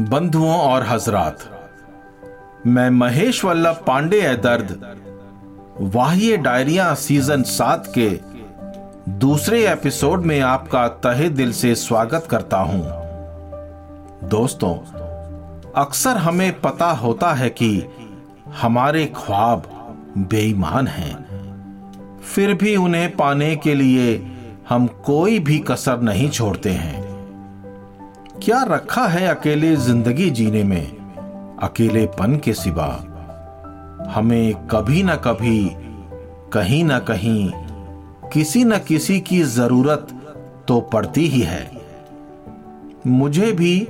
बंधुओं और हजरात, मैं महेश वल्लभ पांडे है दर्द, वाह्य डायरिया सीज़न सात के दूसरे एपिसोड में आपका तहे दिल से स्वागत करता हूँ। दोस्तों, अक्सर हमें पता होता है कि हमारे ख्वाब बेईमान हैं। फिर भी उन्हें पाने के लिए हम कोई भी कसर नहीं छोड़ते हैं। क्या रखा है अकेले ज़िंदगी जीने में? अकेलेपन के सिवा हमें कभी ना कभी, कहीं ना कहीं, किसी न किसी की ज़रूरत तो पड़ती ही है। मुझे भी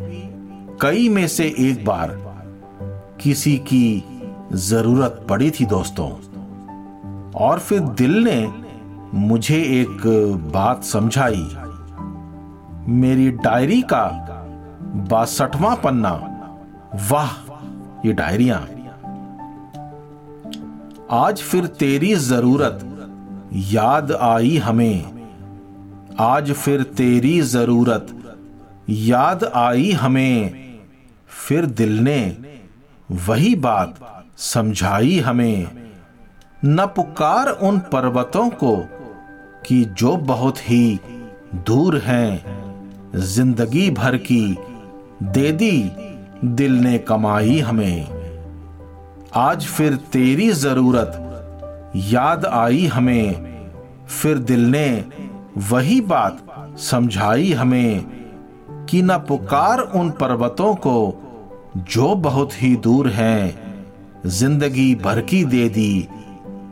कई में से एक बार किसी की ज़रूरत पड़ी थी दोस्तों। और फिर दिल ने मुझे एक बात समझाई। मेरी डायरी का बासठवां पन्ना। वाह, ये डायरिया। आज फिर तेरी ज़रूरत, याद आई हमें। आज फिर तेरी ज़रूरत, याद आई हमें। फिर दिल ने वही बात समझाई हमें। न पुकार उन पर्वतों को कि जो बहुत ही दूर हैं, ज़िंदगी भर की दे दी, दिल ने कमाई हमें। आज फिर तेरी ज़रूरत, याद आई हमें। फिर दिल ने वही बात समझाई हमें कि न पुकार उन पर्वतों को जो बहुत ही दूर हैं। ज़िंदगी भर की दे दी,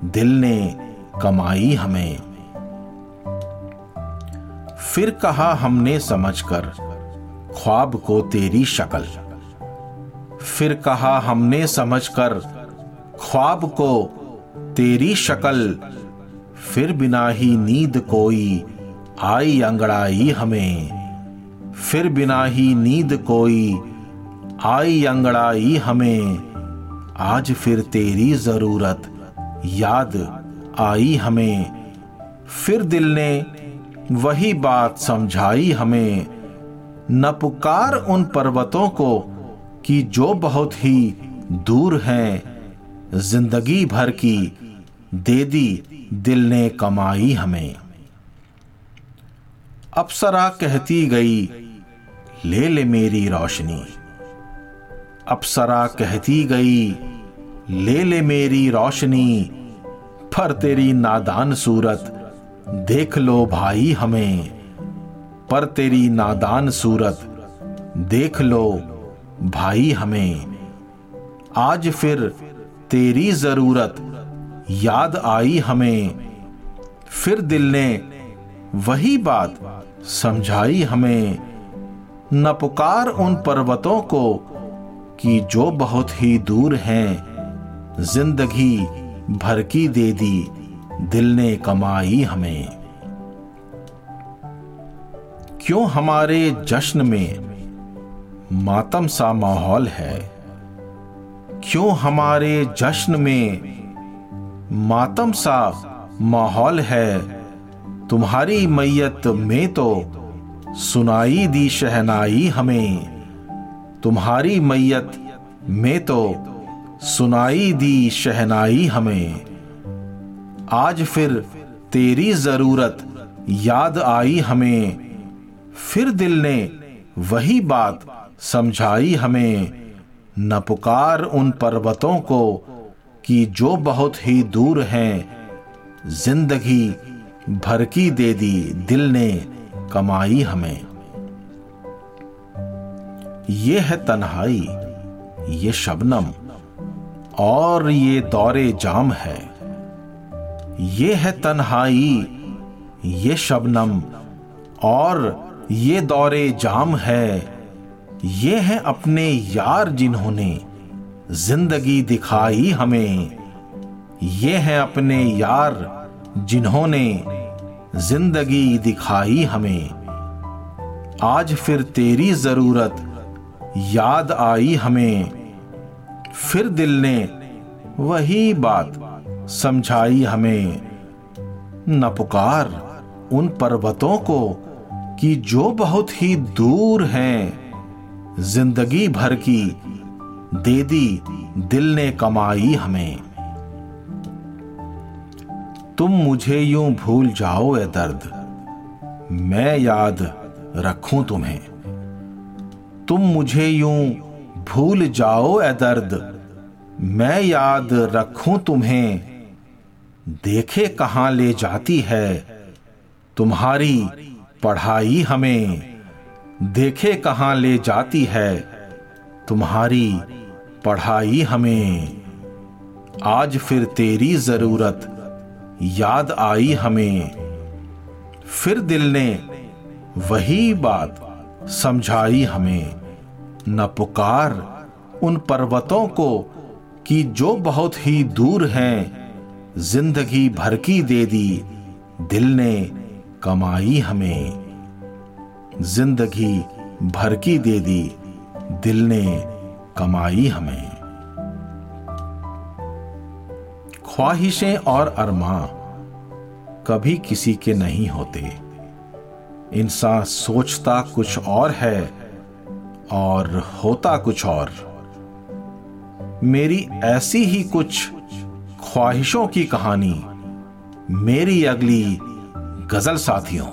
दिल ने कमाई हमें। फिर कहा हमने समझकर ख्वाब को तेरी शक्ल। फिर कहा, हमने समझकर ख्वाब को तेरी शक्ल। फिर बिना ही नींद कोई आई अंगड़ाई हमें। फिर बिना ही नींद कोई आई अंगड़ाई हमें। आज फिर तेरी ज़रूरत याद आई हमें। फिर दिल ने वही बात समझाई हमें। न पुकार उन पर्वतों को कि जो बहुत ही दूर हैं, ज़िंदगी भर की दे दी दिल ने कमाई हमें। अप्सरा कहती गई, ले ले मेरी रोशनी। अप्सरा कहती गई, ले ले मेरी रोशनी पर तेरी नादान सूरत, देख लो भाई हमें। पर तेरी नादान सूरत। देख लो, भाई हमें। आज फिर तेरी ज़रूरत। याद आई हमें। फिर दिल ने वही बात समझाई हमें। न पुकार उन पर्वतों को कि जो बहुत ही दूर हैं, ज़िंदगी भर की दे दी, दिल ने कमाई हमें। क्यों हमारे जश्न में मातम सा माहौल है? क्यों हमारे जश्न में मातम सा माहौल है? तुम्हारी मैयत में तो सुनाई दी शहनाई हमें। तुम्हारी मैयत में तो सुनाई दी शहनाई हमें। आज फिर तेरी ज़रूरत याद आई हमें। फिर दिल ने वही बात समझाई हमें। न पुकार उन पर्वतों को कि जो बहुत ही दूर हैं, ज़िंदगी भर की दे दी दिल ने कमाई हमें। ये है तन्हाई, ये शबनम, और ये दौरे जाम है। ये है तन्हाई, ये शबनम, और ये दौरे जाम है। ये हैं अपने यार जिन्होंने ज़िंदगी दिखाई हमें। ये हैं अपने यार जिन्होंने ज़िंदगी दिखाई हमें। आज फिर तेरी ज़रूरत याद आई हमें। फिर दिल ने वही बात समझाई हमें। न पुकार उन पर्वतों को कि जो बहुत ही दूर हैं, ज़िंदगी भर की, दे दी, दिल ने कमाई हमें। तुम मुझे यूँ भूल जाओ, ए दर्द। मैं याद रखूँ तुम्हें। तुम मुझे यूँ भूल जाओ, ए दर्द। मैं याद रखूँ तुम्हें। देखे कहाँ ले जाती है तुम्हारी पढ़ाई हमें। देखे कहाँ ले जाती है। तुम्हारी पढ़ाई हमें। आज फिर तेरी ज़रूरत। याद आई हमें। फिर दिल ने वही बात समझाई हमें। न पुकार उन पर्वतों को कि जो बहुत ही दूर हैं, ज़िंदगी भर की दे दी। दिल ने कमाई हमें ज़िंदगी भर की दे दी, दिल ने कमाई हमें। ख्वाहिशें और अरमा कभी किसी के नहीं होते। इंसान सोचता कुछ और है और होता कुछ और। मेरी ऐसी ही कुछ ख्वाहिशों की कहानी, मेरी अगली गज़ल साथियों